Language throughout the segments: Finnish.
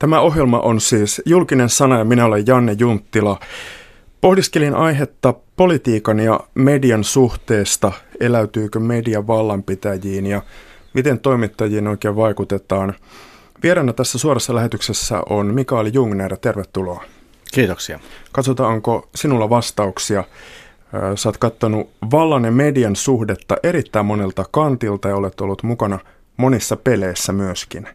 Tämä ohjelma on siis Julkinen sana ja minä olen Janne Junttila. Pohdiskelin aihetta politiikan ja median suhteesta, eläytyykö media vallanpitäjiin ja miten toimittajiin oikein vaikutetaan. Vieraana tässä suorassa lähetyksessä on Mikael Jungner, tervetuloa. Kiitoksia. Katsotaan, onko sinulla vastauksia. Sä oot kattonut vallan ja median suhdetta erittäin monelta kantilta ja olet ollut mukana monissa peleissä myöskin.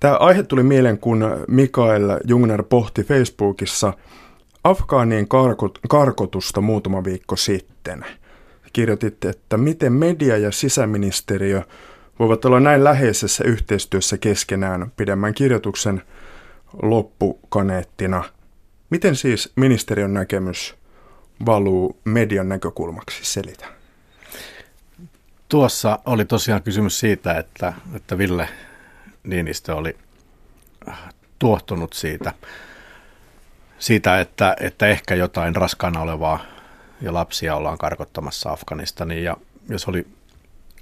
Tämä aihe tuli mieleen, kun Mikael Jungner pohti Facebookissa Afgaanien karkot, karkotusta muutama viikko sitten. Kirjoititte, että miten media ja sisäministeriö voivat olla näin läheisessä yhteistyössä keskenään pidemmän kirjoituksen loppukaneettina. Miten siis ministeriön näkemys valuu median näkökulmaksi selitä? Tuossa oli tosiaan kysymys siitä, että, että Ville Niinistö oli tuohtunut siitä, siitä että, että ehkä jotain raskaana olevaa ja lapsia ollaan karkottamassa Afganistaniin. Ja jos oli,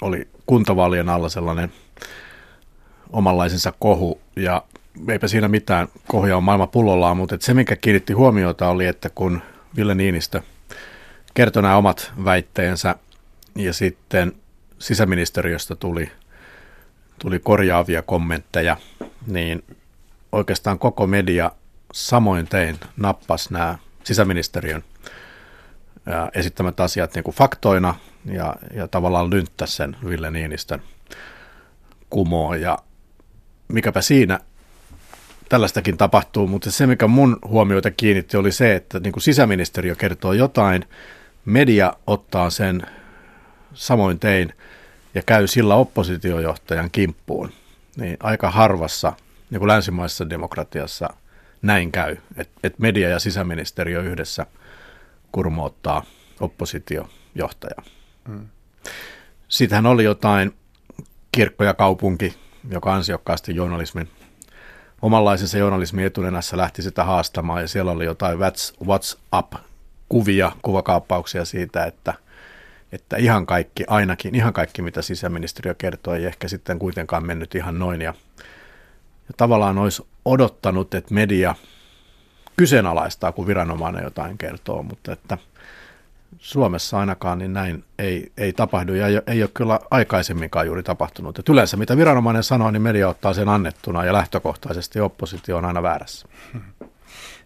oli kuntavaalien alla sellainen omanlaisensa kohu, ja eipä siinä mitään, kohuja on maailma pullollaan, mutta se, mikä kiinnitti huomiota, oli, että kun Ville Niinistö kertoi nämä omat väitteensä, ja sitten sisäministeriöstä tuli, tuli korjaavia kommentteja, niin oikeastaan koko media samoin tein nappas nämä sisäministeriön esittämät asiat niin kuin faktoina ja, ja tavallaan lynttä sen Ville Niinistön kumoon. Ja mikäpä siinä tällaistakin tapahtuu, mutta se mikä mun huomioita kiinnitti oli se, että niin kuin sisäministeriö kertoo jotain, media ottaa sen samoin tein ja käy sillä oppositiojohtajan kimppuun. Niin aika harvassa niin kuin länsimaisessa demokratiassa näin käy, että et media ja sisäministeriö yhdessä kurmoottaa oppositiojohtaja. Mm. Siitähän oli jotain kirkko ja kaupunki, joka ansiokkaasti journalismin, omanlaisensa journalismin etunenässä lähti sitä haastamaan ja siellä oli jotain WhatsApp-kuvia, kuvakaappauksia siitä, että, että ihan kaikki, ainakin ihan kaikki mitä sisäministeriö kertoi ei ehkä sitten kuitenkaan mennyt ihan noin ja ja tavallaan olisi odottanut, että media kyseenalaistaa, kun viranomainen jotain kertoo, mutta että Suomessa ainakaan niin näin ei, ei tapahdu ja ei, ei ole kyllä aikaisemminkaan juuri tapahtunut. Et yleensä mitä viranomainen sanoo, niin media ottaa sen annettuna ja lähtökohtaisesti oppositio on aina väärässä.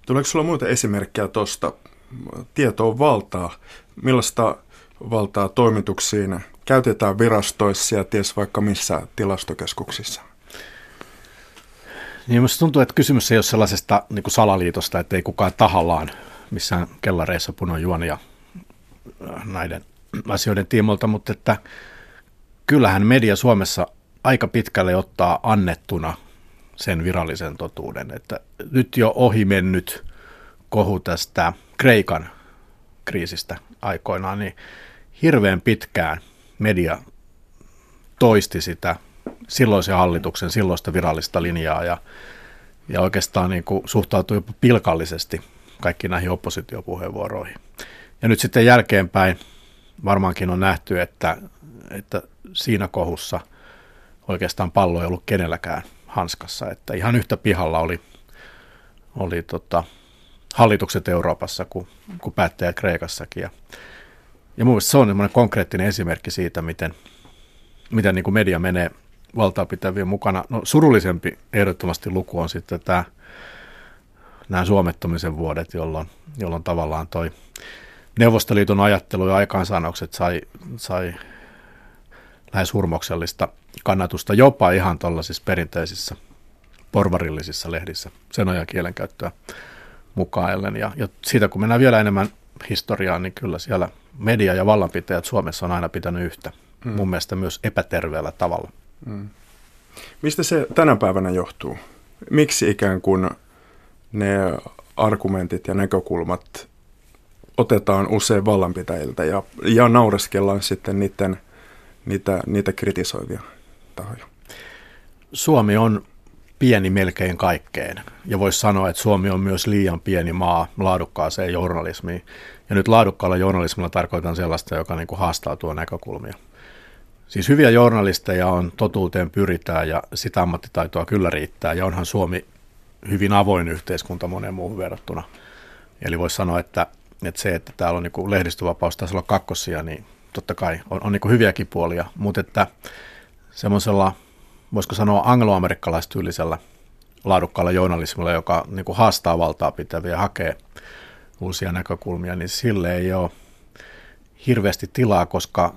Tuleeko sinulla muita esimerkkejä tuosta? Tieto on valtaa. Millaista valtaa toimituksiin käytetään virastoissa ja ties vaikka missä tilastokeskuksissa? Niin minusta tuntuu, että kysymys ei ole sellaisesta niin kuin salaliitosta, että ei kukaan tahallaan missään kellareissa punon juonia äh, näiden asioiden tiimoilta, mutta että kyllähän media Suomessa aika pitkälle ottaa annettuna sen virallisen totuuden, että nyt jo ohi mennyt kohu tästä Kreikan kriisistä aikoinaan, niin hirveän pitkään media toisti sitä silloisen hallituksen silloista virallista linjaa ja, ja oikeastaan niin kuin suhtautui jopa pilkallisesti kaikki näihin oppositiopuheenvuoroihin. Ja nyt sitten jälkeenpäin varmaankin on nähty, että, että siinä kohussa oikeastaan pallo ei ollut kenelläkään hanskassa, että ihan yhtä pihalla oli, oli tota, hallitukset Euroopassa kuin, kuin päättäjät Kreikassakin. Ja, ja mun se on konkreettinen esimerkki siitä, miten, miten niin kuin media menee valtaa pitävien mukana. No surullisempi ehdottomasti luku on sitten tämä nämä suomettomisen vuodet, jolloin, jolloin tavallaan toi Neuvostoliiton ajattelu ja aikaansaannokset sai, sai lähes hurmoksellista kannatusta jopa ihan tuollaisissa perinteisissä porvarillisissa lehdissä sen ajan kielenkäyttöä mukaillen. Ja, ja siitä kun mennään vielä enemmän historiaan, niin kyllä siellä media ja vallanpitäjät Suomessa on aina pitänyt yhtä. Hmm. Mun mielestä myös epäterveellä tavalla. Mm. Mistä se tänä päivänä johtuu? Miksi ikään kuin ne argumentit ja näkökulmat otetaan usein vallanpitäjiltä ja, ja naureskellaan sitten niiden, niitä, niitä kritisoivia tahoja? Suomi on pieni melkein kaikkeen. Ja voisi sanoa, että Suomi on myös liian pieni maa laadukkaaseen journalismiin. Ja nyt laadukkaalla journalismilla tarkoitan sellaista, joka niin kuin haastaa tuo näkökulmia. Siis hyviä journalisteja on, totuuteen pyritään ja sitä ammattitaitoa kyllä riittää. Ja onhan Suomi hyvin avoin yhteiskunta moneen muuhun verrattuna. Eli voisi sanoa, että, että se, että täällä on niin lehdistövapaus taisi olla kakkosia, niin totta kai on, on niin hyviäkin puolia, mutta että semmoisella, voisiko sanoa angloamerikkalaistyylisellä laadukkaalla journalismilla, joka niin kuin haastaa valtaa pitäviä hakee uusia näkökulmia, niin sille ei ole hirveästi tilaa, koska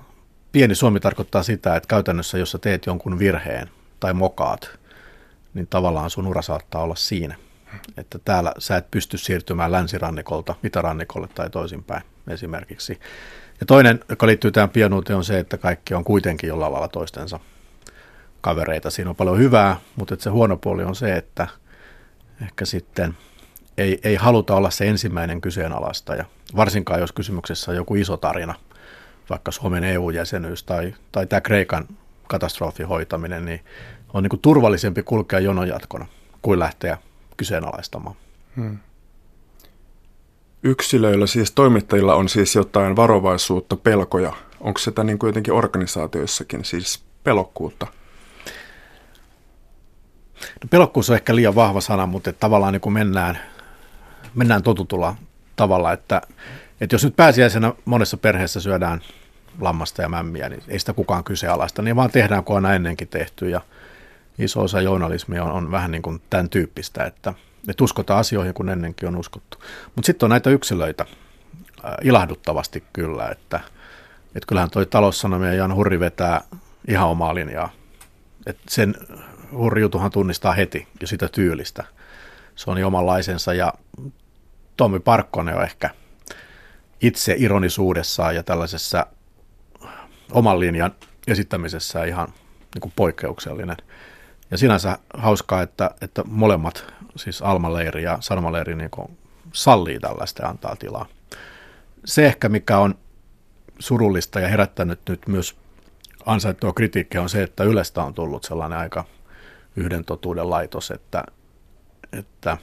pieni Suomi tarkoittaa sitä, että käytännössä jos sä teet jonkun virheen tai mokaat, niin tavallaan sun ura saattaa olla siinä. Että täällä sä et pysty siirtymään länsirannikolta itärannikolle tai toisinpäin esimerkiksi. Ja toinen, joka liittyy tähän pienuuteen, on se, että kaikki on kuitenkin jollain lailla toistensa kavereita. Siinä on paljon hyvää, mutta se huono puoli on se, että ehkä sitten ei, ei haluta olla se ensimmäinen kyseenalaistaja, varsinkaan jos kysymyksessä on joku iso tarina, vaikka Suomen EU-jäsenyys tai, tai tämä Kreikan katastrofin hoitaminen, niin on niin kuin turvallisempi kulkea jonon jatkona kuin lähteä kyseenalaistamaan. Hmm. Yksilöillä, siis toimittajilla on siis jotain varovaisuutta, pelkoja. Onko sitä niin kuin jotenkin organisaatioissakin, siis pelokkuutta? No pelokkuus on ehkä liian vahva sana, mutta että tavallaan niin kuin mennään, mennään totutulla tavalla, että, että jos nyt pääsiäisenä monessa perheessä syödään lammasta ja mämmiä, niin ei sitä kukaan kyseenalaista, niin vaan tehdään, kun on ennenkin tehty ja iso osa journalismia on, on vähän niin kuin tämän tyyppistä, että, että uskotaan asioihin, kun ennenkin on uskottu. Mutta sitten on näitä yksilöitä äh, ilahduttavasti kyllä, että, että kyllähän toi taloussanomia Jan Hurri vetää ihan omaa linjaa. Et sen hurjutuhan tunnistaa heti jo sitä tyylistä. Se on omanlaisensa ja Tommi Parkkonen on ehkä itse ironisuudessaan ja tällaisessa oman linjan esittämisessä ihan niin kuin poikkeuksellinen. Ja sinänsä hauskaa, että, että molemmat, siis Alma-leiri ja Sanoma-leiri, niin kuin sallii tällaista ja antaa tilaa. Se ehkä, mikä on surullista ja herättänyt nyt myös ansaittua kritiikkiä on se, että Ylestä on tullut sellainen aika yhden totuuden laitos, että, että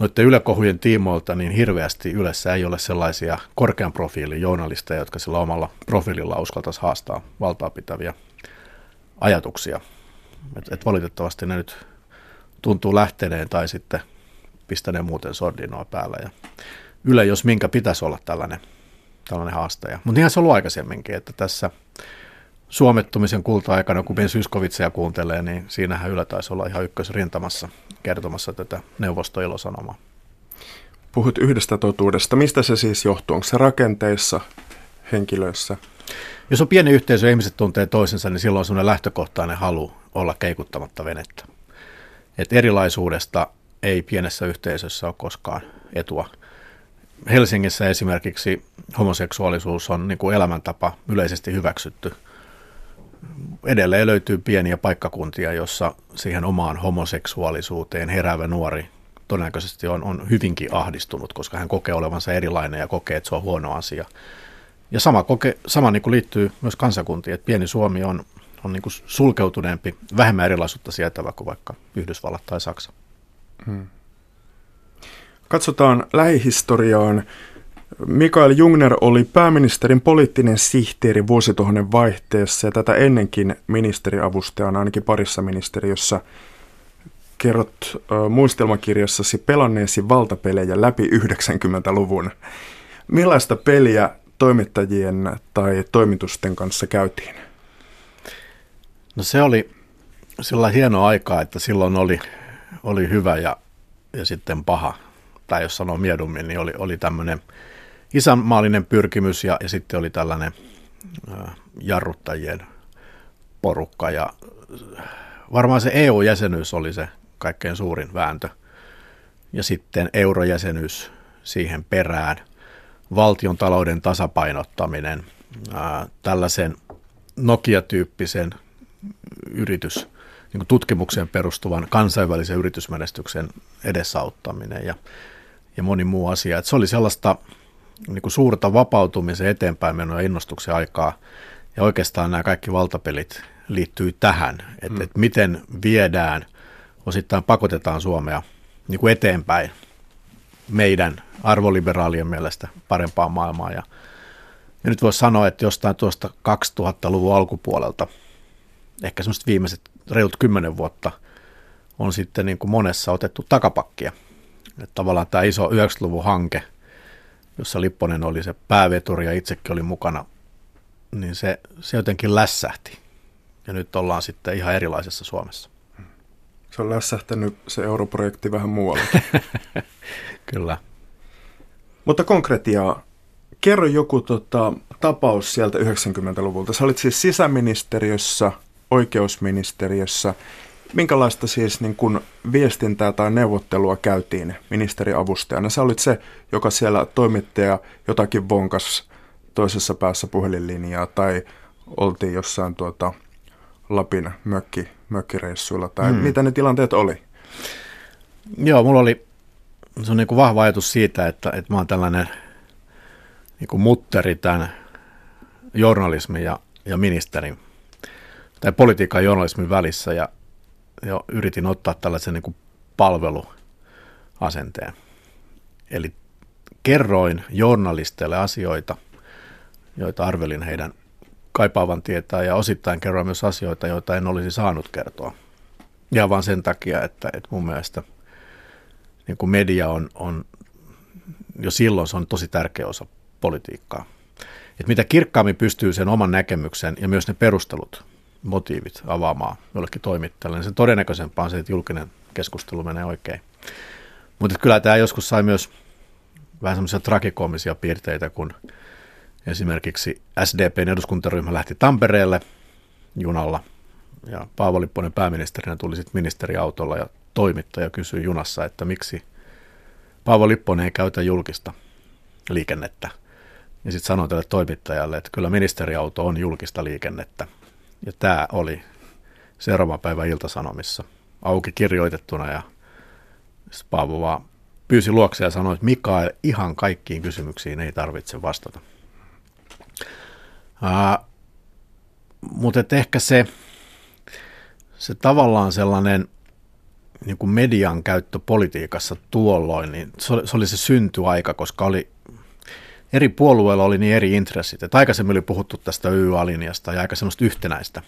noiden ylekohujen tiimoilta niin hirveästi Ylessä ei ole sellaisia korkean profiilin journalisteja, jotka sillä omalla profiililla uskaltaisi haastaa valtaa pitäviä ajatuksia. Et, et valitettavasti ne nyt tuntuu lähteneen tai sitten pistäneen muuten sordinoa päällä. Ja Yle, jos minkä, pitäisi olla tällainen, tällainen haastaja. Mutta niinhän se on ollut aikaisemminkin, että tässä – suomettumisen kulta-aikana, kun Ben Syskovitsia kuuntelee, niin siinähän Yle taisi olla ihan ykkösrintamassa kertomassa tätä neuvostoilosanomaa. Puhut yhdestä totuudesta. Mistä se siis johtuu? Onko se rakenteissa, henkilöissä? Jos on pieni yhteisö ja ihmiset tuntee toisensa, niin silloin on sellainen lähtökohtainen halu olla keikuttamatta venettä. Et erilaisuudesta ei pienessä yhteisössä ole koskaan etua. Helsingissä esimerkiksi homoseksuaalisuus on niin kuin elämäntapa yleisesti hyväksytty – edelleen löytyy pieniä paikkakuntia, jossa siihen omaan homoseksuaalisuuteen heräävä nuori todennäköisesti on, on hyvinkin ahdistunut, koska hän kokee olevansa erilainen ja kokee, että se on huono asia. Ja sama, koke, sama niin kuin liittyy myös kansakuntiin, että pieni Suomi on, on niin kuin sulkeutuneempi, vähemmän erilaisuutta sietävä kuin vaikka Yhdysvallat tai Saksa. Hmm. Katsotaan lähihistoriaan. Mikael Jungner oli pääministerin poliittinen sihteeri vuosituhannen vaihteessa ja tätä ennenkin ministeriavustajana ainakin parissa ministeriössä kerrot muistelmakirjassasi pelanneesi valtapelejä läpi 90-luvun. Millaista peliä toimittajien tai toimitusten kanssa käytiin? No se oli sillä hieno aikaa, että silloin oli, oli hyvä ja, ja sitten paha. Tai jos sanoo miedummin, niin oli, oli tämmöinen – isänmaallinen pyrkimys ja, ja sitten oli tällainen jarruttajien porukka ja varmaan se EU-jäsenyys oli se kaikkein suurin vääntö ja sitten eurojäsenyys siihen perään, valtion talouden tasapainottaminen, ää, tällaisen Nokia-tyyppisen yritys, niin tutkimukseen perustuvan kansainvälisen yritysmenestyksen edesauttaminen ja, ja moni muu asia. Et se oli sellaista niin kuin suurta vapautumisen eteenpäin menoa innostuksen aikaa. Ja oikeastaan nämä kaikki valtapelit liittyy tähän, että, mm. että miten viedään, osittain pakotetaan Suomea niin kuin eteenpäin meidän arvoliberaalien mielestä parempaa maailmaa. Ja, ja nyt voisi sanoa, että jostain tuosta 2000-luvun alkupuolelta, ehkä semmoiset viimeiset reilut kymmenen vuotta, on sitten niin kuin monessa otettu takapakkia. Että tavallaan tämä iso 90-luvun hanke, jossa Lipponen oli se pääveturi ja itsekin oli mukana, niin se, se jotenkin lässähti. Ja nyt ollaan sitten ihan erilaisessa Suomessa. Se on lässähtänyt se europrojekti vähän muualle. Kyllä. Mutta konkretiaa. Kerro joku tota, tapaus sieltä 90-luvulta. Sä olit siis sisäministeriössä, oikeusministeriössä. Minkälaista siis niin kun viestintää tai neuvottelua käytiin ministeriavustajana? Sä olit se, joka siellä toimittaja jotakin vonkas toisessa päässä puhelinlinjaa tai oltiin jossain tuota, Lapin mökki, mökkireissuilla tai hmm. mitä ne tilanteet oli? Joo, mulla oli se on niin kuin vahva ajatus siitä, että, että mä oon tällainen niin kuin mutteri tämän journalismin ja, ja ministerin tai politiikan ja journalismin välissä ja, ja yritin ottaa tällaisen niin kuin palveluasenteen. Eli kerroin journalisteille asioita, joita arvelin heidän kaipaavan tietää ja osittain kerroin myös asioita, joita en olisi saanut kertoa. Ja vaan sen takia, että, että mun mielestä niin kuin media on, on, jo silloin se on tosi tärkeä osa politiikkaa. Et mitä kirkkaammin pystyy sen oman näkemyksen ja myös ne perustelut, motiivit avaamaan jollekin toimittajalle, niin sen todennäköisempää on se, että julkinen keskustelu menee oikein. Mutta kyllä tämä joskus sai myös vähän semmoisia tragikoomisia piirteitä, kun esimerkiksi SDPn eduskuntaryhmä lähti Tampereelle junalla ja Paavo Lipponen pääministerinä tuli sitten ministeriautolla ja toimittaja kysyi junassa, että miksi Paavo Lipponen ei käytä julkista liikennettä. Ja sitten sanoin tälle toimittajalle, että kyllä ministeriauto on julkista liikennettä. Ja tämä oli seuraava päivä Iltasanomissa auki kirjoitettuna ja Paavo vaan pyysi luokse ja sanoi, että Mikael, ihan kaikkiin kysymyksiin ei tarvitse vastata. Uh, mutta ehkä se, se tavallaan sellainen niin kuin median käyttö politiikassa tuolloin, niin se oli se syntyaika, koska oli eri puolueilla oli niin eri intressit. Että aikaisemmin oli puhuttu tästä YA-linjasta ja aika semmoista yhtenäistä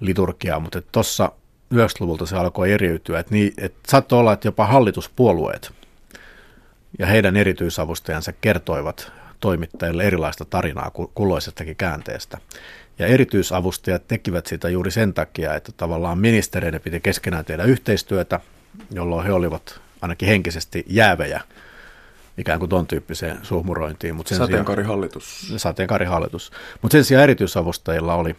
liturgiaa, mutta tuossa 90-luvulta se alkoi eriytyä. Että, niin, että saattoi olla, että jopa hallituspuolueet ja heidän erityisavustajansa kertoivat toimittajille erilaista tarinaa kulloisestakin käänteestä. Ja erityisavustajat tekivät sitä juuri sen takia, että tavallaan ministereiden piti keskenään tehdä yhteistyötä, jolloin he olivat ainakin henkisesti jäävejä ikään kuin ton tyyppiseen suhmurointiin. Mutta sen sateenkaarihallitus. Sijaan, sateenkaarihallitus. Mutta sen sijaan erityisavustajilla oli,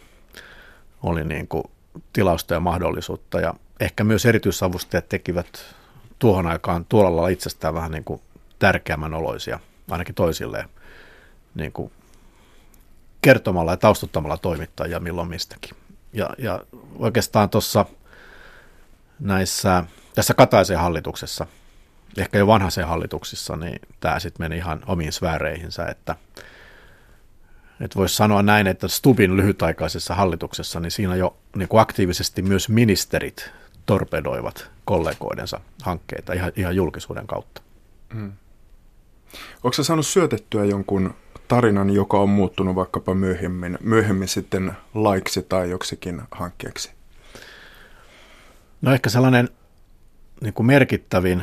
oli niin kuin tilausta ja mahdollisuutta. Ja ehkä myös erityisavustajat tekivät tuohon aikaan tuolla lailla itsestään vähän niin kuin tärkeämmän oloisia, ainakin toisilleen, niin kuin kertomalla ja taustuttamalla toimittajia milloin mistäkin. Ja, ja oikeastaan tuossa näissä, tässä Kataisen hallituksessa, ehkä jo vanhaisen hallituksissa, niin tämä sitten meni ihan omiin sfääreihinsä, että, että voisi sanoa näin, että Stubin lyhytaikaisessa hallituksessa, niin siinä jo niin kuin aktiivisesti myös ministerit torpedoivat kollegoidensa hankkeita ihan, ihan julkisuuden kautta. Hmm. Onko saanut syötettyä jonkun tarinan, joka on muuttunut vaikkapa myöhemmin, myöhemmin sitten laiksi tai joksikin hankkeeksi? No ehkä sellainen niin kuin merkittävin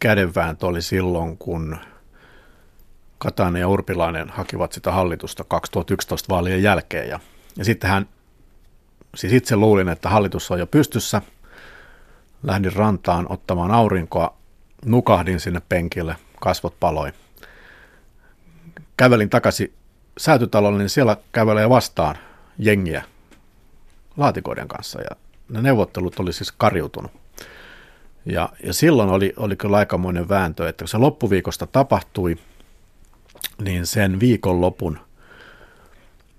kädenvääntö oli silloin, kun Katainen ja Urpilainen hakivat sitä hallitusta 2011 vaalien jälkeen. Ja, ja sitten hän, siis itse luulin, että hallitus on jo pystyssä. Lähdin rantaan ottamaan aurinkoa, nukahdin sinne penkille, kasvot paloi – kävelin takaisin säätytalolle, niin siellä kävelee vastaan jengiä laatikoiden kanssa ja ne neuvottelut oli siis karjutunut. Ja, ja silloin oli, oli kyllä aikamoinen vääntö, että kun se loppuviikosta tapahtui, niin sen viikon lopun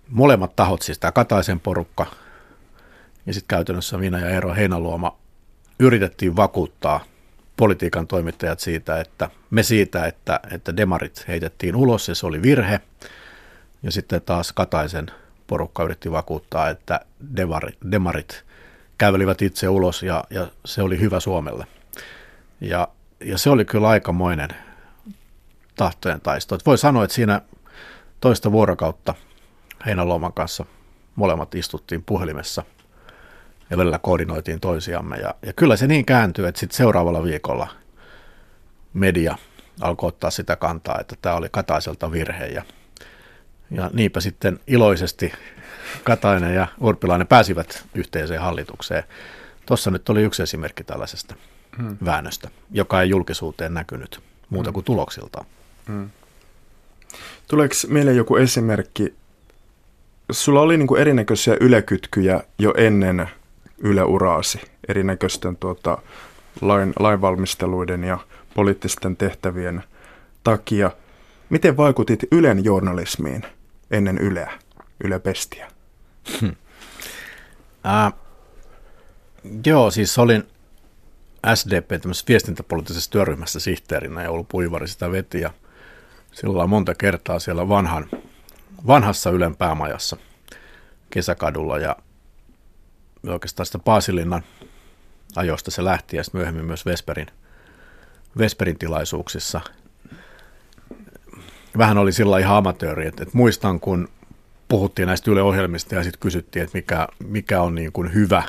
molemmat tahot, siis tämä Kataisen porukka ja sitten käytännössä minä ja Eero Heinaluoma yritettiin vakuuttaa politiikan toimittajat siitä, että me siitä, että, että demarit heitettiin ulos ja se oli virhe. Ja sitten taas Kataisen porukka yritti vakuuttaa, että demarit, demarit kävelivät itse ulos ja, ja se oli hyvä Suomelle. Ja, ja se oli kyllä aikamoinen tahtojen taisto. Et voi sanoa, että siinä toista vuorokautta Heinäluoman kanssa molemmat istuttiin puhelimessa ja välillä koordinoitiin toisiamme. Ja, ja kyllä se niin kääntyi, että sitten seuraavalla viikolla media alkoi ottaa sitä kantaa, että tämä oli Kataiselta virhe ja, ja niinpä sitten iloisesti Katainen ja Urpilainen pääsivät yhteiseen hallitukseen. Tuossa nyt oli yksi esimerkki tällaisesta hmm. väännöstä, joka ei julkisuuteen näkynyt muuta hmm. kuin tuloksiltaan. Hmm. Tuleeko meille joku esimerkki? Sulla oli niin kuin erinäköisiä ylekytkyjä jo ennen yleuraasi, erinäköisten tuota, lain, lainvalmisteluiden ja poliittisten tehtävien takia. Miten vaikutit Ylen journalismiin ennen Yleä, Yle Pestiä? Hmm. Äh, joo, siis olin SDP viestintäpoliittisessa työryhmässä sihteerinä ja Oulu Puivari sitä veti ja silloin monta kertaa siellä vanhan, vanhassa Ylen päämajassa kesäkadulla ja oikeastaan sitä Paasilinnan ajoista se lähti ja myöhemmin myös Vesperin, Vesperin tilaisuuksissa. Vähän oli sillä ihan amatööri, että, että muistan kun puhuttiin näistä Yle ohjelmista ja sitten kysyttiin, että mikä, mikä on niin kuin hyvä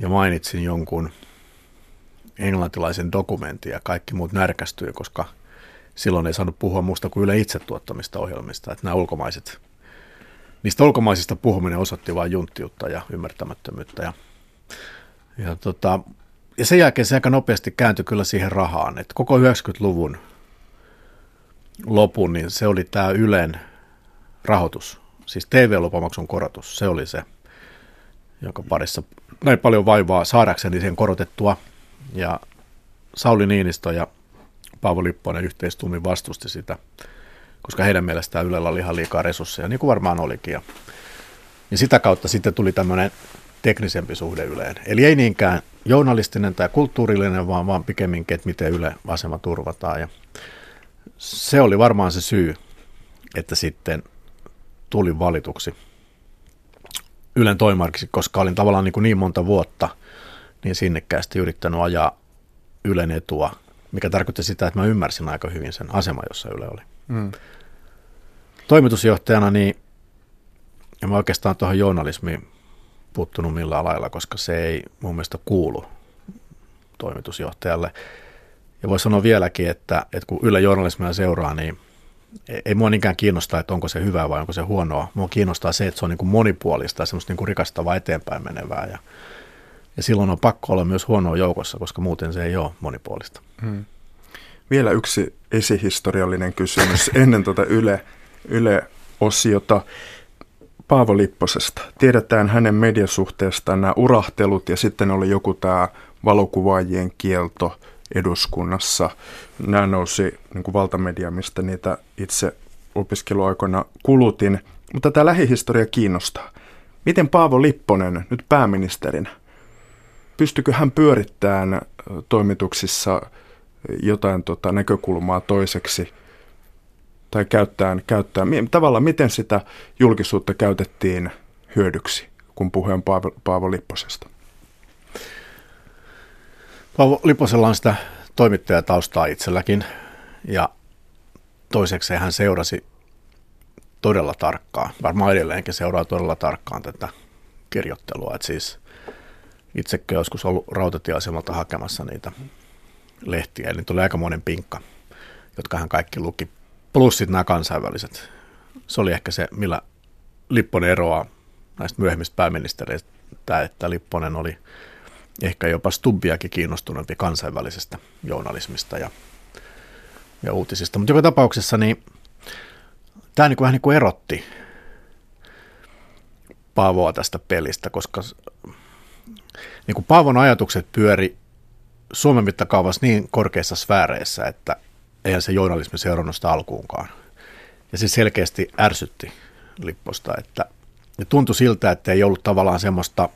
ja mainitsin jonkun englantilaisen dokumentin ja kaikki muut närkästyi, koska silloin ei saanut puhua muusta kuin Yle itse tuottamista ohjelmista, että nämä ulkomaiset niistä ulkomaisista puhuminen osoitti vain junttiutta ja ymmärtämättömyyttä. Ja, ja, tota, ja sen jälkeen se aika nopeasti kääntyi kyllä siihen rahaan. että koko 90-luvun lopun, niin se oli tämä Ylen rahoitus, siis TV-lupamaksun korotus, se oli se, jonka parissa näin paljon vaivaa saadakseni sen korotettua. Ja Sauli Niinistö ja Paavo Lipponen yhteistuumin vastusti sitä koska heidän mielestään Ylellä oli ihan liikaa resursseja, niin kuin varmaan olikin. Ja, ja sitä kautta sitten tuli tämmöinen teknisempi suhde Yleen. Eli ei niinkään journalistinen tai kulttuurillinen, vaan, vaan pikemminkin, että miten Yle asema turvataan. Ja se oli varmaan se syy, että sitten tulin valituksi Ylen toimarkiksi, koska olin tavallaan niin, kuin niin monta vuotta niin sinnekkäästi yrittänyt ajaa Ylen etua, mikä tarkoitti sitä, että mä ymmärsin aika hyvin sen aseman, jossa Yle oli. Mm. Toimitusjohtajana niin en mä oikeastaan tuohon journalismiin puuttunut millään lailla, koska se ei mun mielestä kuulu toimitusjohtajalle. Ja voisi sanoa vieläkin, että, että kun Yle journalismia seuraa, niin ei mua niinkään kiinnostaa, että onko se hyvää vai onko se huonoa. Mua kiinnostaa se, että se on niin kuin monipuolista ja semmoista niin kuin rikastavaa eteenpäin menevää. Ja, ja silloin on pakko olla myös huonoa joukossa, koska muuten se ei ole monipuolista. Hmm. Vielä yksi esihistoriallinen kysymys ennen tuota Yle, Yle-osiota. Paavo Lipposesta. Tiedetään hänen mediasuhteestaan nämä urahtelut ja sitten oli joku tämä valokuvaajien kielto eduskunnassa. Nämä nousi niin kuin valtamedia, mistä niitä itse opiskeluaikoina kulutin. Mutta tämä lähihistoria kiinnostaa. Miten Paavo Lipponen nyt pääministerinä, pystykö hän pyörittämään toimituksissa jotain tota, näkökulmaa toiseksi tai käyttää, käyttää. Tavallaan miten sitä julkisuutta käytettiin hyödyksi, kun puheen Paavo, Paavo Lipposesta? Paavo Lipposella on sitä toimittajataustaa itselläkin ja toiseksi hän seurasi todella tarkkaan, varmaan edelleenkin seuraa todella tarkkaan tätä kirjoittelua. että siis itsekin joskus ollut rautatieasemalta hakemassa niitä lehtiä, eli tuli aikamoinen pinkka, jotka hän kaikki luki, plus sitten nämä kansainväliset. Se oli ehkä se, millä Lipponen eroaa näistä myöhemmistä pääministereistä, että Lipponen oli ehkä jopa Stubbiakin kiinnostuneempi kansainvälisestä journalismista ja, ja uutisista. Mutta joka tapauksessa niin tämä niin kuin vähän niin kuin erotti Paavoa tästä pelistä, koska niin kuin Paavon ajatukset pyöri Suomen mittakaavassa niin korkeissa sfääreissä, että eihän se journalismi seurannut sitä alkuunkaan. Ja se selkeästi ärsytti Lipposta, että ja tuntui siltä, että ei ollut tavallaan semmoista,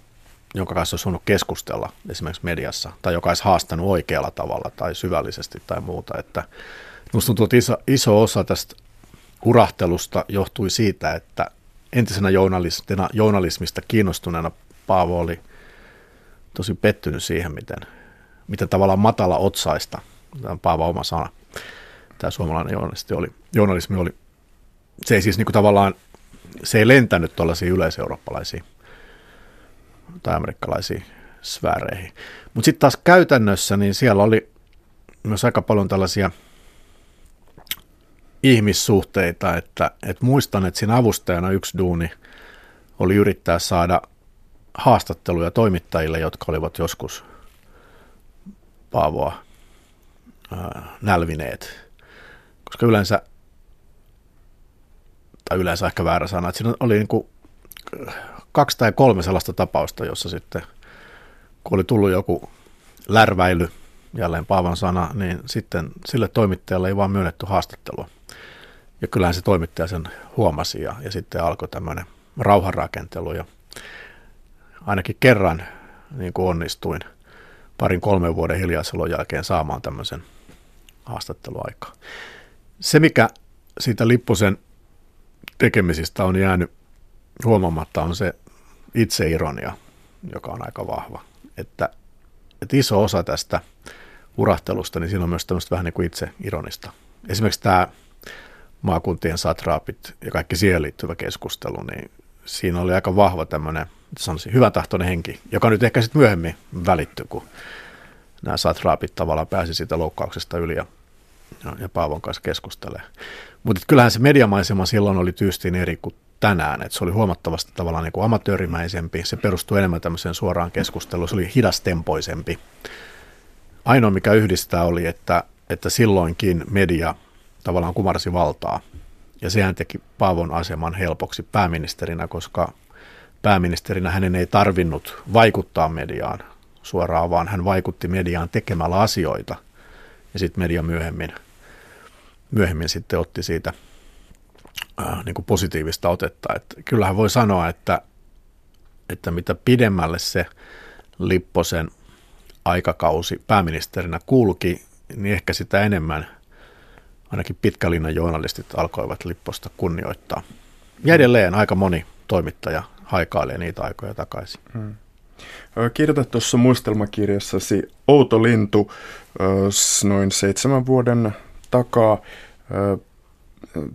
jonka kanssa olisi voinut keskustella esimerkiksi mediassa, tai joka olisi haastanut oikealla tavalla tai syvällisesti tai muuta. Että minusta tuntuu, että iso, iso osa tästä urahtelusta johtui siitä, että entisenä journalistina, journalismista kiinnostuneena Paavo oli tosi pettynyt siihen, miten miten tavallaan matala otsaista, tämä on Paava oma sana, tämä suomalainen journalisti oli, journalismi oli, se ei siis niin kuin tavallaan, se ei lentänyt tuollaisiin yleiseurooppalaisiin tai amerikkalaisiin sfääreihin. Mutta sitten taas käytännössä, niin siellä oli myös aika paljon tällaisia ihmissuhteita, että, että muistan, että siinä avustajana yksi duuni oli yrittää saada haastatteluja toimittajille, jotka olivat joskus Paavoa nälvineet. Koska yleensä, tai yleensä ehkä väärä sana, että siinä oli niin kuin kaksi tai kolme sellaista tapausta, jossa sitten, kun oli tullut joku lärväily, jälleen Paavan sana, niin sitten sille toimittajalle ei vaan myönnetty haastattelua. Ja kyllähän se toimittaja sen huomasi ja, ja sitten alkoi tämmöinen rauhanrakentelu ja ainakin kerran niin kuin onnistuin parin kolmen vuoden hiljaiselon jälkeen saamaan tämmöisen haastatteluaikaa. Se, mikä siitä Lipposen tekemisistä on jäänyt huomaamatta, on se itseironia, joka on aika vahva. Että, että iso osa tästä urahtelusta, niin siinä on myös tämmöistä vähän niin kuin itse ironista. Esimerkiksi tämä maakuntien satraapit ja kaikki siihen liittyvä keskustelu, niin siinä oli aika vahva tämmöinen, sanoisin, hyvän tahtoinen henki, joka nyt ehkä sitten myöhemmin välittyi, kun nämä satraapit tavallaan pääsi siitä loukkauksesta yli ja, ja Paavon kanssa keskustelee. Mutta kyllähän se mediamaisema silloin oli tyystiin eri kuin tänään, että se oli huomattavasti tavallaan niin kuin amatöörimäisempi, se perustui enemmän tämmöiseen suoraan keskusteluun, se oli hidastempoisempi. Ainoa, mikä yhdistää, oli, että, että silloinkin media tavallaan kumarsi valtaa. Ja sehän teki Paavon aseman helpoksi pääministerinä, koska pääministerinä hänen ei tarvinnut vaikuttaa mediaan suoraan, vaan hän vaikutti mediaan tekemällä asioita. Ja sitten media myöhemmin, myöhemmin sitten otti siitä äh, niin kuin positiivista otetta. Et kyllähän voi sanoa, että, että mitä pidemmälle se Lipposen aikakausi pääministerinä kulki, niin ehkä sitä enemmän ainakin pitkälinnan journalistit alkoivat Lipposta kunnioittaa. Ja edelleen aika moni toimittaja haikailee niitä aikoja takaisin. Hmm. Kirjoitat tuossa muistelmakirjassasi Outo lintu noin seitsemän vuoden takaa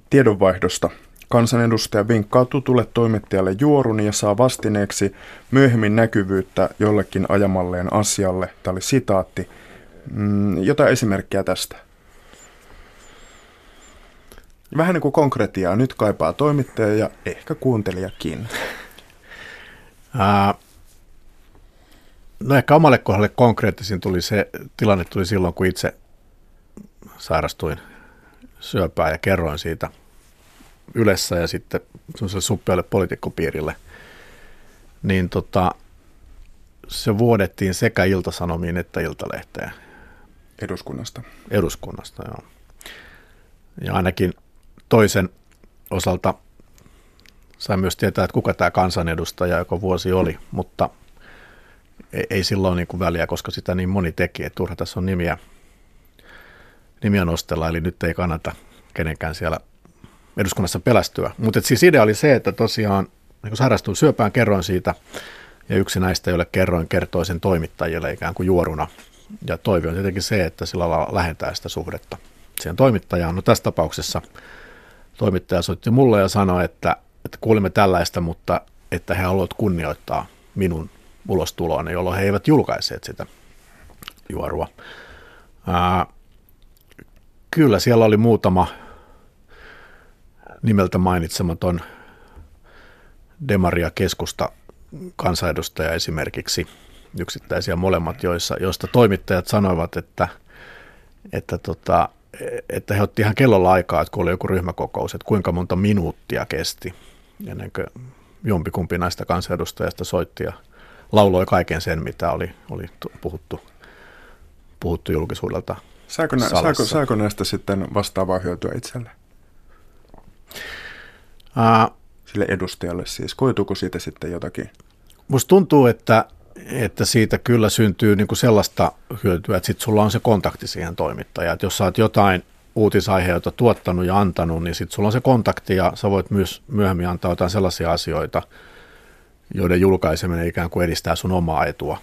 tiedonvaihdosta. Kansanedustaja vinkkaa tutulle toimittajalle juorun ja saa vastineeksi myöhemmin näkyvyyttä jollekin ajamalleen asialle. Tämä oli sitaatti. Mm, jotain esimerkkiä tästä. Vähän niin kuin konkretiaa. Nyt kaipaa toimittaja ja ehkä kuuntelijakin. No ehkä omalle kohdalle konkreettisin tuli se tilanne tuli silloin, kun itse sairastuin syöpää ja kerroin siitä Ylessä ja sitten semmoiselle suppealle poliitikkopiirille. Niin tota, se vuodettiin sekä Iltasanomiin että Iltalehteen. Eduskunnasta. Eduskunnasta, joo. Ja ainakin toisen osalta sain myös tietää, että kuka tämä kansanedustaja joka vuosi oli, mutta ei, ei silloin niin kuin väliä, koska sitä niin moni teki, että turha tässä on nimiä, nimiä nostella, eli nyt ei kannata kenenkään siellä eduskunnassa pelästyä. Mutta siis idea oli se, että tosiaan niin sairastuin syöpään, kerroin siitä, ja yksi näistä, joille kerroin, kertoi sen toimittajille ikään kuin juoruna. Ja toive on tietenkin se, että sillä lailla lähentää sitä suhdetta siihen toimittajaan. No tässä tapauksessa toimittaja soitti mulle ja sanoi, että, että kuulimme tällaista, mutta että he haluavat kunnioittaa minun ulostuloani, jolloin he eivät julkaiseet sitä juorua. Ää, kyllä siellä oli muutama nimeltä mainitsematon Demaria keskusta kansanedustaja esimerkiksi, yksittäisiä molemmat, joissa, joista toimittajat sanoivat, että, että tota, että he otti ihan kellolla aikaa, että kun oli joku ryhmäkokous, että kuinka monta minuuttia kesti ennen kuin jompikumpi näistä kansanedustajista soitti ja lauloi kaiken sen, mitä oli, oli puhuttu, puhuttu julkisuudelta saako, nä, saako, saako näistä sitten vastaavaa hyötyä itselle? Uh, Sille edustajalle siis. Koituuko siitä sitten jotakin? Musta tuntuu, että että siitä kyllä syntyy niin kuin sellaista hyötyä, että sitten sulla on se kontakti siihen toimittajaan. Että jos sä oot jotain uutisaiheita tuottanut ja antanut, niin sitten sulla on se kontakti ja sä voit myös myöhemmin antaa jotain sellaisia asioita, joiden julkaiseminen ikään kuin edistää sun omaa etua,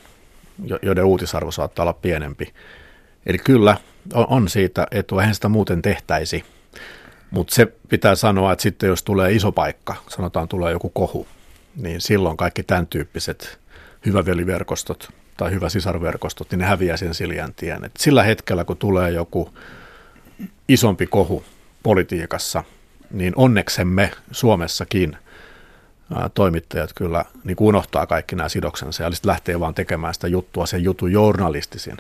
joiden uutisarvo saattaa olla pienempi. Eli kyllä on siitä etua, eihän sitä muuten tehtäisi. Mutta se pitää sanoa, että sitten jos tulee iso paikka, sanotaan tulee joku kohu, niin silloin kaikki tämän tyyppiset hyvä veliverkostot tai hyvä sisarverkostot, niin ne häviää sen siljän tien. Et sillä hetkellä, kun tulee joku isompi kohu politiikassa, niin onneksemme Suomessakin toimittajat kyllä niin unohtaa kaikki nämä sidoksensa ja sitten lähtee vaan tekemään sitä juttua sen jutun journalistisin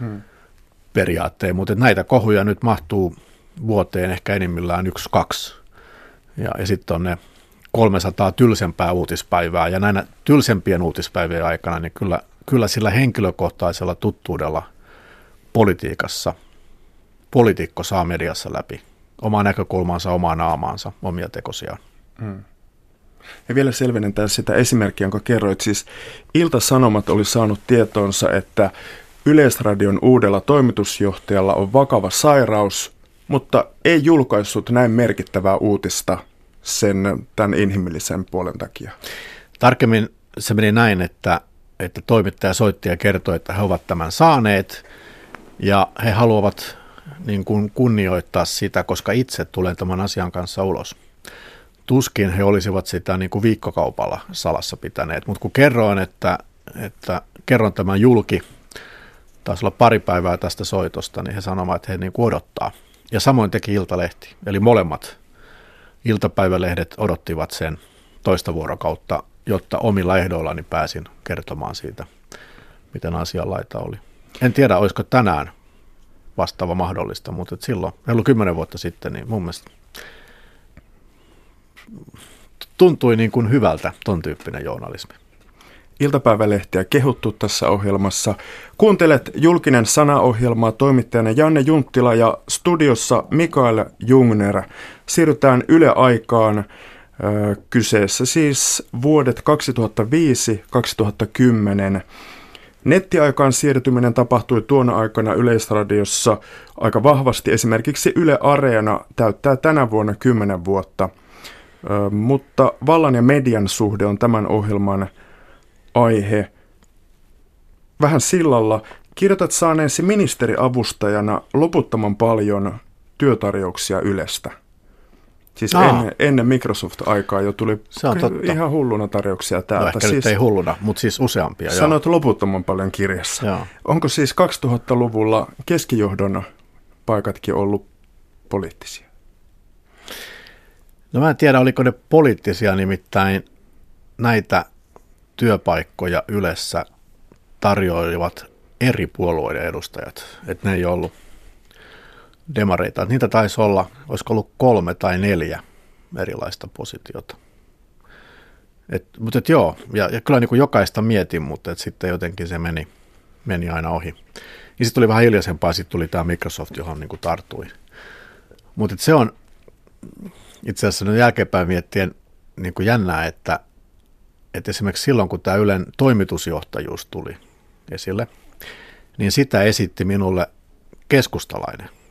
hmm. periaatteen. Mutta näitä kohuja nyt mahtuu vuoteen ehkä enimmillään yksi, kaksi. Ja, ja sitten on ne 300 tylsempää uutispäivää ja näinä tylsempien uutispäivien aikana, niin kyllä, kyllä sillä henkilökohtaisella tuttuudella politiikassa poliitikko saa mediassa läpi omaa näkökulmansa, omaa naamaansa, omia tekosiaan. Hmm. Ja vielä selvennetään sitä esimerkkiä, jonka kerroit. Siis Ilta-Sanomat oli saanut tietoonsa, että Yleisradion uudella toimitusjohtajalla on vakava sairaus, mutta ei julkaissut näin merkittävää uutista sen tämän inhimillisen puolen takia. Tarkemmin se meni näin, että, että toimittaja soitti ja kertoi, että he ovat tämän saaneet ja he haluavat niin kuin kunnioittaa sitä, koska itse tulen tämän asian kanssa ulos. Tuskin he olisivat sitä niin kuin viikkokaupalla salassa pitäneet, mutta kun kerroin, että, että kerron tämän julki, taisi olla pari päivää tästä soitosta, niin he sanoivat, että he niin kuin odottaa. Ja samoin teki Iltalehti, eli molemmat iltapäivälehdet odottivat sen toista vuorokautta, jotta omilla ehdoillani pääsin kertomaan siitä, miten asianlaita oli. En tiedä, olisiko tänään vastaava mahdollista, mutta silloin, ollut kymmenen vuotta sitten, niin mun mielestä tuntui niin kuin hyvältä ton tyyppinen journalismi. Iltapäivälehtiä kehuttu tässä ohjelmassa. Kuuntelet julkinen sanaohjelmaa toimittajana Janne Junttila ja studiossa Mikael Jungner. Siirrytään Yle Aikaan. Kyseessä siis vuodet 2005-2010. Nettiaikaan siirtyminen tapahtui tuona aikana Yleisradiossa aika vahvasti. Esimerkiksi Yle Areena täyttää tänä vuonna 10 vuotta. Mutta vallan ja median suhde on tämän ohjelman aihe. Vähän sillalla kirjoitat saaneesi ministeriavustajana loputtoman paljon työtarjouksia Ylestä. Siis Aa. ennen, ennen Microsoft-aikaa jo tuli Se on totta. ihan hulluna tarjouksia täältä. No ehkä siis, ei hulluna, mutta siis useampia. Sanoit joo. loputtoman paljon kirjassa. Joo. Onko siis 2000-luvulla keskijohdon paikatkin ollut poliittisia? No mä en tiedä, oliko ne poliittisia, nimittäin näitä työpaikkoja yleensä tarjoilivat eri puolueiden edustajat. Että ne ei ollut demareita. Niitä taisi olla, olisiko ollut kolme tai neljä erilaista positiota. Et, mutta et joo, ja, ja kyllä niin kuin jokaista mietin, mutta et sitten jotenkin se meni, meni aina ohi. Ja sitten tuli vähän hiljaisempaa, sitten tuli tämä Microsoft, johon niin kuin tartui. Mutta se on itse asiassa jälkeenpäin miettien niin kuin jännää, että, että esimerkiksi silloin, kun tämä Ylen toimitusjohtajuus tuli esille, niin sitä esitti minulle keskustalainen –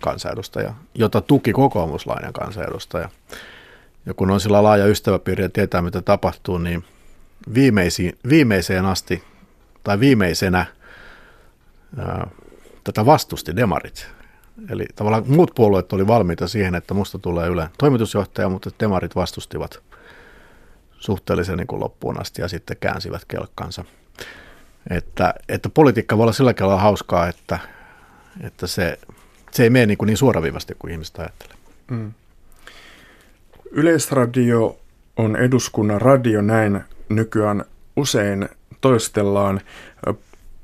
kansanedustaja, jota tuki kokoomuslainen kansanedustaja. Ja kun on sillä laaja ystäväpiiri ja tietää, mitä tapahtuu, niin viimeisiin, viimeiseen asti tai viimeisenä ää, tätä vastusti demarit. Eli tavallaan muut puolueet oli valmiita siihen, että musta tulee Yle toimitusjohtaja, mutta demarit vastustivat suhteellisen niin kuin loppuun asti ja sitten käänsivät kelkkansa. Että, että politiikka voi olla sillä tavalla hauskaa, että, että se se ei mene niin, kuin niin suoraviivasti kuin ihmiset ajattelee. Mm. Yleisradio on eduskunnan radio, näin nykyään usein toistellaan.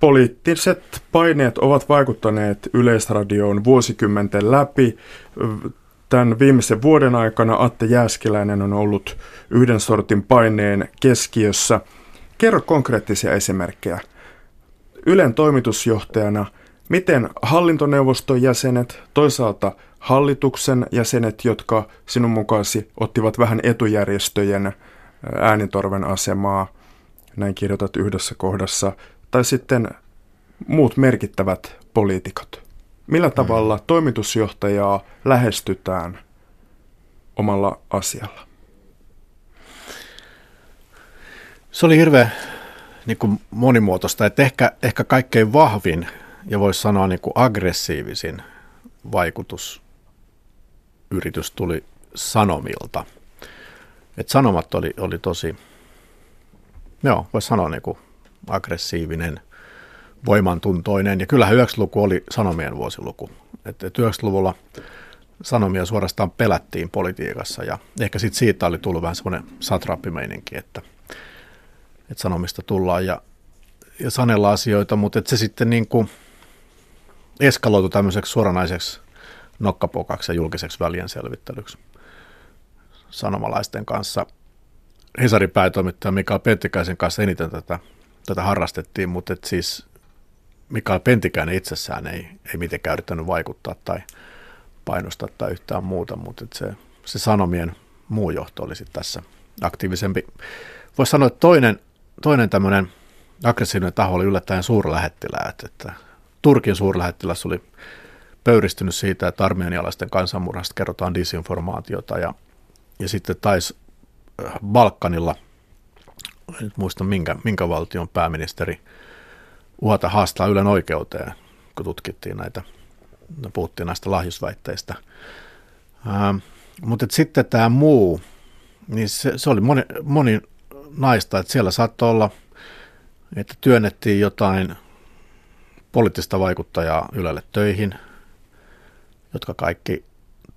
Poliittiset paineet ovat vaikuttaneet Yleisradioon vuosikymmenten läpi. Tämän viimeisen vuoden aikana Atte Jääskeläinen on ollut yhden sortin paineen keskiössä. Kerro konkreettisia esimerkkejä. Ylen toimitusjohtajana – Miten hallintoneuvoston jäsenet, toisaalta hallituksen jäsenet, jotka sinun mukaasi ottivat vähän etujärjestöjen äänitorven asemaa, näin kirjoitat yhdessä kohdassa, tai sitten muut merkittävät poliitikot. Millä tavalla mm. toimitusjohtajaa lähestytään omalla asialla? Se oli hirveän niin kuin monimuotoista, että ehkä, ehkä kaikkein vahvin ja voisi sanoa niin kuin aggressiivisin vaikutusyritys tuli Sanomilta. Et Sanomat oli, oli tosi, joo, voisi sanoa niin kuin aggressiivinen, voimantuntoinen. Ja kyllähän 90-luku oli sanomien vuosiluku. Että 90-luvulla sanomia suorastaan pelättiin politiikassa ja ehkä sit siitä oli tullut vähän semmoinen satrappimeininki, että, että sanomista tullaan ja, ja sanella asioita, mutta että se sitten niin kuin eskaloitu tämmöiseksi suoranaiseksi nokkapokaksi ja julkiseksi välien selvittelyksi sanomalaisten kanssa. Hesarin päätoimittaja Mikael Penttikäisen kanssa eniten tätä, tätä harrastettiin, mutta et siis Mikael Pentikäinen itsessään ei, ei mitenkään yrittänyt vaikuttaa tai painostaa tai yhtään muuta, mutta se, se sanomien muu johto oli sitten tässä aktiivisempi. Voisi sanoa, että toinen, toinen tämmöinen aggressiivinen taho oli yllättäen suurlähettiläät, että Turkin suurlähettiläs oli pöyristynyt siitä, että armeenialaisten kansanmurhasta kerrotaan disinformaatiota ja, ja sitten taisi äh, Balkanilla, en nyt muista minkä, minkä valtion pääministeri, uhata haastaa Ylen oikeuteen, kun tutkittiin näitä, no puhuttiin näistä lahjusväitteistä. Ähm, mutta sitten tämä muu, niin se, se oli moni, moni naista, että siellä saattoi olla, että työnnettiin jotain poliittista vaikuttajaa Ylelle töihin, jotka kaikki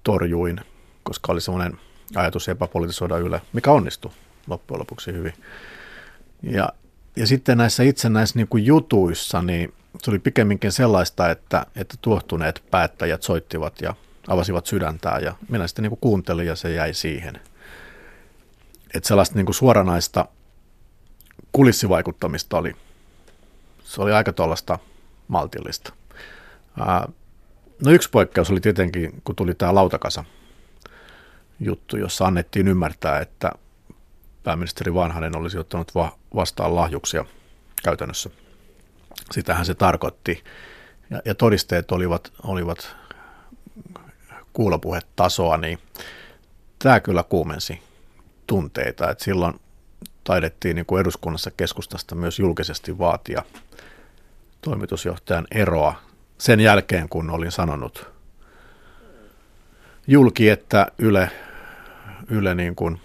torjuin, koska oli semmoinen ajatus epäpolitisoida Yle, mikä onnistui loppujen lopuksi hyvin. Ja, ja sitten näissä itse näissä niin kuin jutuissa, niin se oli pikemminkin sellaista, että, että tuohtuneet päättäjät soittivat ja avasivat sydäntää ja minä sitten niin kuin kuuntelin ja se jäi siihen. Että sellaista niin kuin suoranaista kulissivaikuttamista oli, se oli aika tuollaista maltillista. No yksi poikkeus oli tietenkin, kun tuli tämä lautakasa juttu, jossa annettiin ymmärtää, että pääministeri Vanhanen olisi ottanut va- vastaan lahjuksia käytännössä. Sitähän se tarkoitti. Ja, ja todisteet olivat, olivat kuulopuhetasoa, niin tämä kyllä kuumensi tunteita. että silloin taidettiin niin kuin eduskunnassa keskustasta myös julkisesti vaatia toimitusjohtajan eroa sen jälkeen, kun olin sanonut julki, että Yle, Yle niin kuin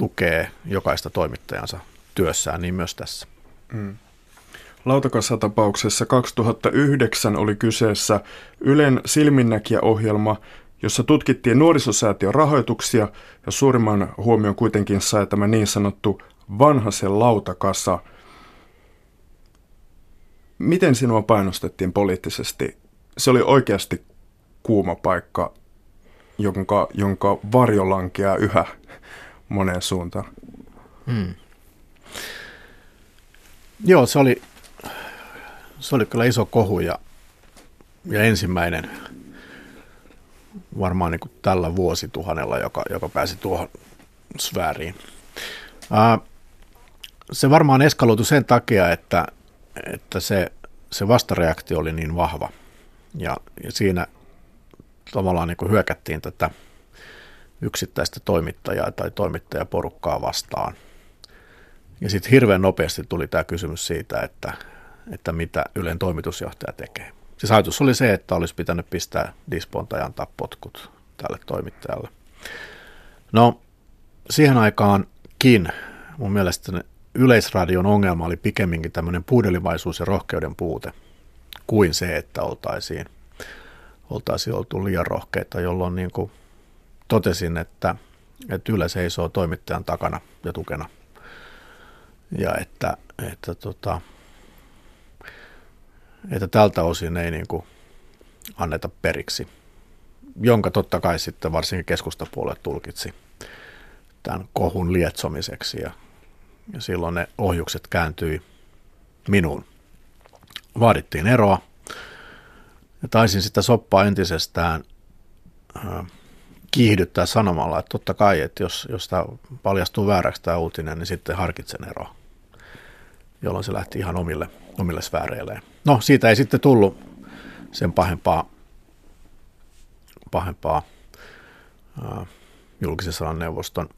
tukee jokaista toimittajansa työssään, niin myös tässä. Mm. Lautakassa-tapauksessa 2009 oli kyseessä Ylen silminnäkijäohjelma, jossa tutkittiin nuorisosäätiön rahoituksia ja suurimman huomion kuitenkin sai tämä niin sanottu vanhasen lautakasa – Miten sinua painostettiin poliittisesti? Se oli oikeasti kuuma paikka, jonka, jonka varjo lankeaa yhä moneen suuntaan. Hmm. Joo, se oli, se oli kyllä iso kohu ja, ja ensimmäinen varmaan niin kuin tällä vuosituhannella, joka, joka pääsi tuohon sfääriin. Ää, se varmaan eskaloitu sen takia, että, että se, se vastareaktio oli niin vahva. Ja, ja siinä tavallaan niin kuin hyökättiin tätä yksittäistä toimittajaa tai toimittajaporukkaa vastaan. Ja sitten hirveän nopeasti tuli tämä kysymys siitä, että, että mitä Ylen toimitusjohtaja tekee. Siis ajatus oli se, että olisi pitänyt pistää disponta ja antaa potkut tälle toimittajalle. No, siihen aikaankin mun mielestä Yleisradion ongelma oli pikemminkin tämmöinen puudelivaisuus ja rohkeuden puute kuin se, että oltaisiin, oltaisiin oltu liian rohkeita, jolloin niin kuin totesin, että, että Yle seisoo toimittajan takana ja tukena. Ja että, että, tota, että tältä osin ei niin kuin anneta periksi, jonka totta kai sitten varsinkin keskustapuolue tulkitsi tämän kohun lietsomiseksi ja ja silloin ne ohjukset kääntyi minuun. Vaadittiin eroa ja taisin sitä soppaa entisestään äh, kiihdyttää sanomalla, että totta kai, että jos, jos tämä paljastuu vääräksi tämä uutinen, niin sitten harkitsen eroa, jolloin se lähti ihan omille, omille sfääreilleen. No, siitä ei sitten tullut sen pahempaa, pahempaa äh, julkisen sanan neuvoston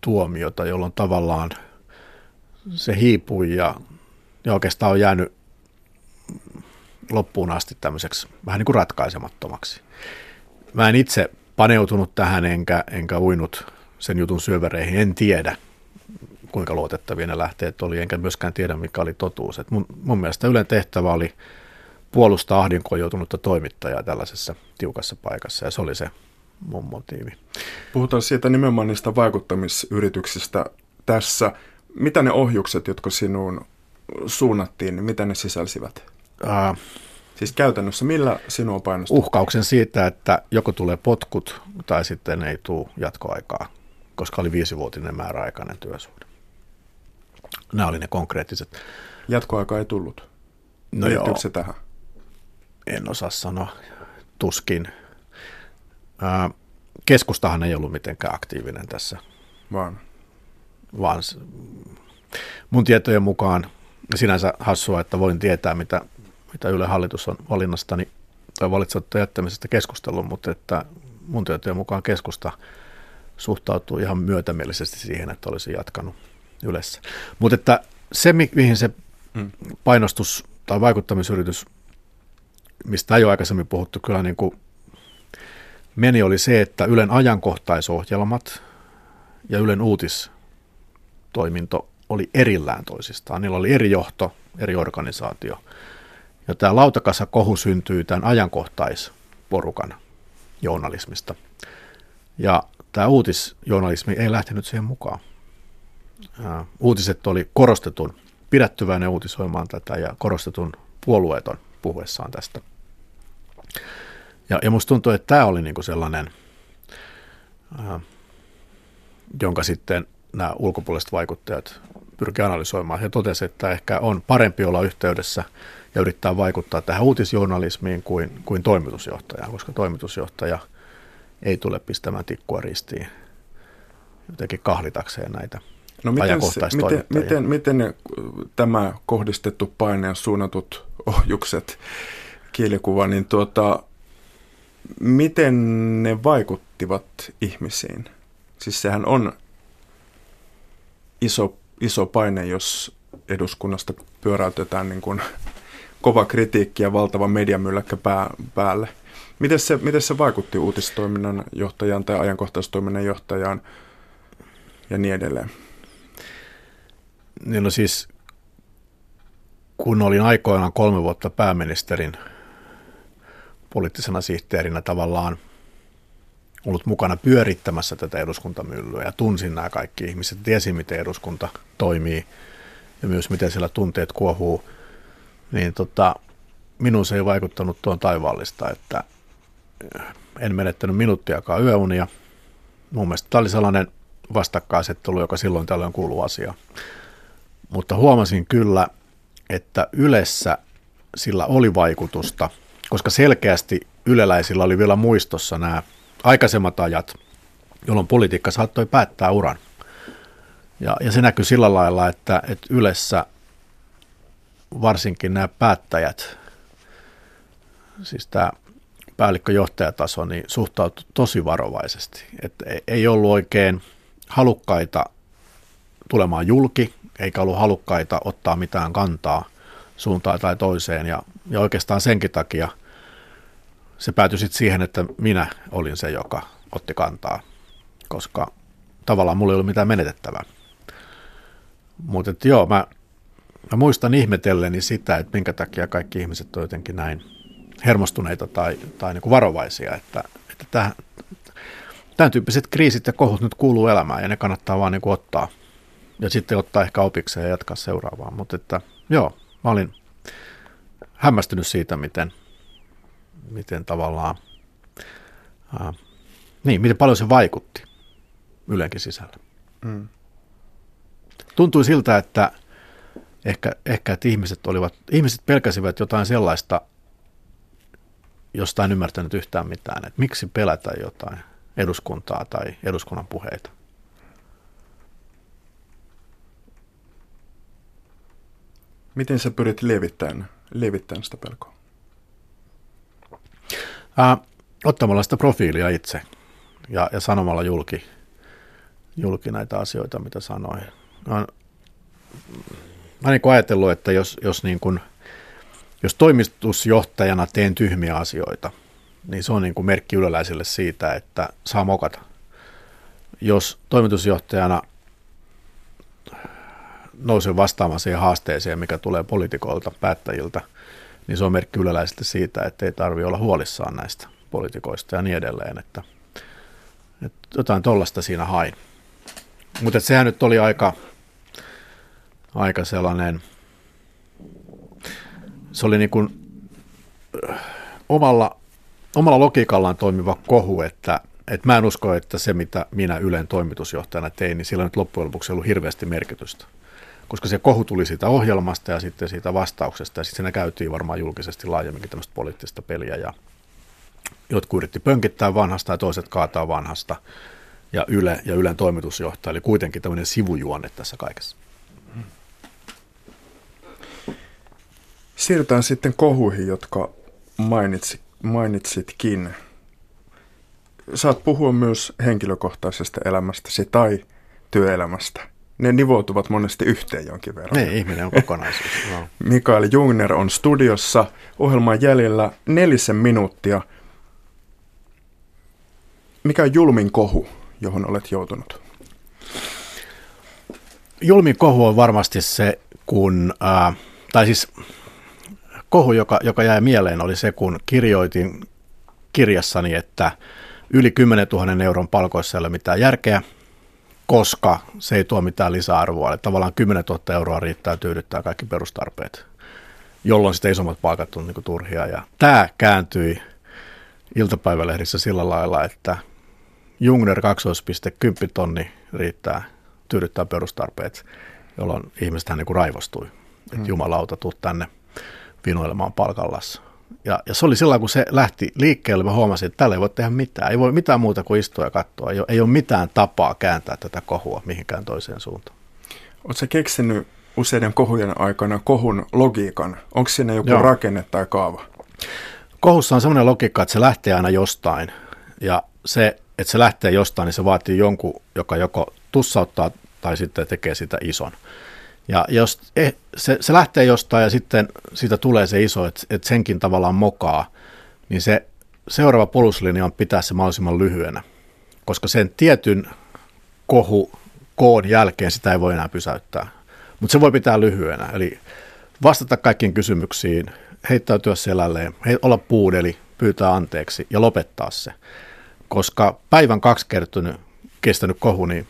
tuomiota, jolloin tavallaan se hiipui ja, ja oikeastaan on jäänyt loppuun asti tämmöiseksi vähän niin kuin ratkaisemattomaksi. Mä en itse paneutunut tähän enkä, enkä uinut sen jutun syövereihin, en tiedä kuinka luotettavia ne lähteet oli, enkä myöskään tiedä, mikä oli totuus. Et mun, mun mielestä Ylen tehtävä oli puolustaa ahdinkoon joutunutta toimittajaa tällaisessa tiukassa paikassa, ja se oli se mun motiivi. Puhutaan siitä nimenomaan niistä vaikuttamisyrityksistä tässä. Mitä ne ohjukset, jotka sinuun suunnattiin, niin mitä ne sisälsivät? Uh, siis käytännössä millä sinua painostaa? Uhkauksen siitä, että joko tulee potkut tai sitten ei tule jatkoaikaa, koska oli viisivuotinen määräaikainen työsuhde. Nämä oli ne konkreettiset. Jatkoaika ei tullut. No joo. se tähän? En osaa sanoa. Tuskin. Ää, keskustahan ei ollut mitenkään aktiivinen tässä. Vaan? Vaan mun tietojen mukaan sinänsä hassua, että voin tietää, mitä, mitä Yle hallitus on valinnastani tai valitsematta jättämisestä keskustellut, mutta että mun tietojen mukaan keskusta suhtautuu ihan myötämielisesti siihen, että olisi jatkanut Ylessä. Mutta että se, mihin se hmm. painostus tai vaikuttamisyritys, mistä ei ole aikaisemmin puhuttu, kyllä niin kuin meni oli se, että Ylen ajankohtaisohjelmat ja Ylen uutistoiminto oli erillään toisistaan. Niillä oli eri johto, eri organisaatio. Ja tämä lautakassa kohu syntyy tämän ajankohtaisporukan journalismista. Ja tämä uutisjournalismi ei lähtenyt siihen mukaan. Uutiset oli korostetun pidättyväinen uutisoimaan tätä ja korostetun puolueeton puhuessaan tästä. Ja, ja musta tuntuu, että tämä oli niinku sellainen, ää, jonka sitten nämä ulkopuoliset vaikuttajat pyrkii analysoimaan. He totesivat, että ehkä on parempi olla yhteydessä ja yrittää vaikuttaa tähän uutisjournalismiin kuin, kuin toimitusjohtajaan, koska toimitusjohtaja ei tule pistämään tikkua ristiin jotenkin kahlitakseen näitä No miten, miten, miten, miten tämä kohdistettu paine suunnatut ohjukset, kielikuva, niin tuota, miten ne vaikuttivat ihmisiin? Siis sehän on iso, iso paine, jos eduskunnasta pyöräytetään niin kuin kova kritiikki ja valtava mediamylläkkä pää, päälle. Miten se, miten se vaikutti uutistoiminnan johtajaan tai ajankohtaistoiminnan johtajaan ja niin edelleen? Niin no siis, kun olin aikoinaan kolme vuotta pääministerin poliittisena sihteerinä tavallaan ollut mukana pyörittämässä tätä eduskuntamyllyä ja tunsin nämä kaikki ihmiset, tiesin miten eduskunta toimii ja myös miten siellä tunteet kuohuu, niin tota, minun se ei vaikuttanut tuon taivaallista, että en menettänyt minuuttiakaan yöunia. Mun mielestä tämä oli sellainen vastakkaisettelu, joka silloin tällöin kuuluu asia. Mutta huomasin kyllä, että Ylessä sillä oli vaikutusta, koska selkeästi yleläisillä oli vielä muistossa nämä aikaisemmat ajat, jolloin politiikka saattoi päättää uran. Ja, ja se näkyy sillä lailla, että, että Ylessä varsinkin nämä päättäjät, siis tämä päällikköjohtajataso, niin suhtautui tosi varovaisesti. Että ei ollut oikein halukkaita tulemaan julki, eikä ollut halukkaita ottaa mitään kantaa suuntaan tai toiseen. Ja, ja oikeastaan senkin takia se päätyi sitten siihen, että minä olin se, joka otti kantaa, koska tavallaan mulla ei ollut mitään menetettävää. Mutta joo, mä, mä muistan ihmetelleni sitä, että minkä takia kaikki ihmiset ovat jotenkin näin hermostuneita tai, tai niin kuin varovaisia, että, että tähän, tämän tyyppiset kriisit ja kohut nyt kuuluu elämään ja ne kannattaa vaan niin kuin ottaa – ja sitten ottaa ehkä opikseen ja jatkaa seuraavaan. Mutta että joo, mä olin hämmästynyt siitä, miten, miten tavallaan, ää, niin, miten paljon se vaikutti Ylenkin sisällä. Mm. Tuntui siltä, että ehkä, ehkä että ihmiset, olivat, ihmiset pelkäsivät jotain sellaista, josta en ymmärtänyt yhtään mitään, että miksi pelätä jotain eduskuntaa tai eduskunnan puheita. Miten sä pyrit lievittämään, lievittämään sitä pelkoa? Ää, ottamalla sitä profiilia itse ja, ja sanomalla julki, julki näitä asioita, mitä sanoin. Mä niin ajatellut, että jos, jos, niin kuin, jos toimitusjohtajana teen tyhmiä asioita, niin se on niin kuin merkki yleläisille siitä, että saa mokata. Jos toimitusjohtajana nousee vastaamaan siihen haasteeseen, mikä tulee poliitikoilta, päättäjiltä, niin se on merkki yleläisesti siitä, että ei tarvitse olla huolissaan näistä poliitikoista ja niin edelleen, että, että jotain tollasta siinä hain. Mutta sehän nyt oli aika, aika sellainen, se oli niin kuin omalla, omalla logiikallaan toimiva kohu, että, että mä en usko, että se mitä minä Ylen toimitusjohtajana tein, niin sillä nyt loppujen lopuksi ollut hirveästi merkitystä. Koska se kohu tuli siitä ohjelmasta ja sitten siitä vastauksesta ja sitten siinä käytiin varmaan julkisesti laajemminkin tämmöistä poliittista peliä ja jotkut yritti pönkittää vanhasta ja toiset kaataa vanhasta ja Yle ja Ylen toimitusjohtaja oli kuitenkin tämmöinen sivujuonne tässä kaikessa. Siirrytään sitten kohuihin, jotka mainitsi, mainitsitkin. Saat puhua myös henkilökohtaisesta elämästäsi tai työelämästä. Ne nivoutuvat monesti yhteen jonkin verran. Ei, ihminen on kokonaisuus. No. Mikael Jungner on studiossa. Ohjelman jäljellä nelisen minuuttia. Mikä on julmin kohu, johon olet joutunut? Julmin kohu on varmasti se, kun, äh, tai siis kohu, joka, joka jäi mieleen, oli se, kun kirjoitin kirjassani, että yli 10 000 euron palkoissa ei ole mitään järkeä, koska se ei tuo mitään lisäarvoa. Eli tavallaan 10 000 euroa riittää tyydyttää kaikki perustarpeet, jolloin sitten isommat palkat on niin turhia. Ja tämä kääntyi iltapäivälehdissä sillä lailla, että Jungner 2.10 tonni riittää tyydyttää perustarpeet, jolloin ihmiset hän niin raivostui. Että hmm. jumalauta, tuu tänne – vinoilemaan palkallassa. Ja, ja se oli silloin, kun se lähti liikkeelle, mä huomasin, että tällä ei voi tehdä mitään. Ei voi mitään muuta kuin istua ja katsoa. Ei ole, ei ole mitään tapaa kääntää tätä kohua mihinkään toiseen suuntaan. Oletko keksinyt useiden kohujen aikana kohun logiikan? Onko siinä joku Joo. rakenne tai kaava? Kohussa on sellainen logiikka, että se lähtee aina jostain. Ja se, että se lähtee jostain, niin se vaatii jonkun, joka joko tussauttaa tai sitten tekee sitä ison. Ja jos eh, se, se lähtee jostain ja sitten siitä tulee se iso, että, että senkin tavallaan mokaa, niin se seuraava poluslinja on pitää se mahdollisimman lyhyenä, koska sen tietyn kohu koon jälkeen sitä ei voi enää pysäyttää. Mutta se voi pitää lyhyenä, eli vastata kaikkiin kysymyksiin, heittäytyä selälleen, olla puudeli, pyytää anteeksi ja lopettaa se. Koska päivän kaksi kertynyt, kestänyt kohu, niin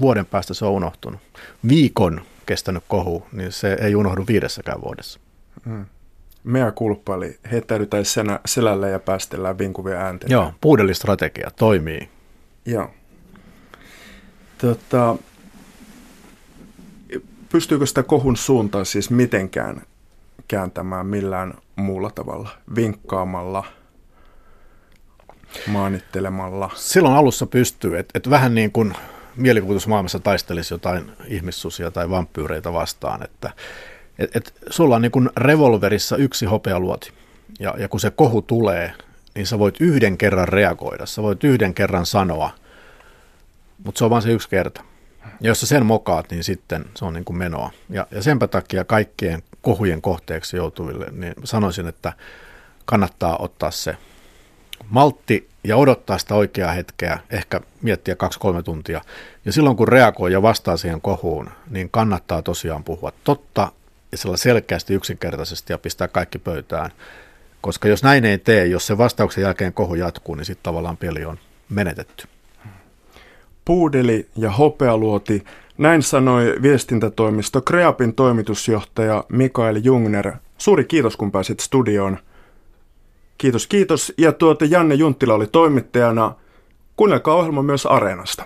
vuoden päästä se on unohtunut. Viikon kestänyt kohu, niin se ei unohdu viidessäkään vuodessa. Mm. Mea kulppa, eli heittäydytään senä, selälle ja päästellään vinkuvia äänteitä. Joo, puudellistrategia toimii. Joo. Tota, pystyykö sitä kohun suuntaa siis mitenkään kääntämään millään muulla tavalla? Vinkkaamalla, maanittelemalla? Silloin alussa pystyy, että et vähän niin kuin mielikuvitusmaailmassa taistelisi jotain ihmissusia tai vampyyreitä vastaan, että et, et, sulla on niin kuin revolverissa yksi hopealuoti, ja, ja kun se kohu tulee, niin sä voit yhden kerran reagoida, sä voit yhden kerran sanoa, mutta se on vain se yksi kerta. Ja jos sä sen mokaat, niin sitten se on niin kuin menoa. Ja, ja senpä takia kaikkien kohujen kohteeksi joutuville, niin sanoisin, että kannattaa ottaa se maltti ja odottaa sitä oikeaa hetkeä, ehkä miettiä kaksi-kolme tuntia. Ja silloin kun reagoi ja vastaa siihen kohuun, niin kannattaa tosiaan puhua totta ja sillä selkeästi yksinkertaisesti ja pistää kaikki pöytään. Koska jos näin ei tee, jos se vastauksen jälkeen kohu jatkuu, niin sitten tavallaan peli on menetetty. Puudeli ja hopealuoti, näin sanoi viestintätoimisto Kreapin toimitusjohtaja Mikael Jungner. Suuri kiitos, kun pääsit studioon. Kiitos, kiitos. Ja tuota Janne Junttila oli toimittajana. Kuunnelkaa ohjelma myös Areenasta.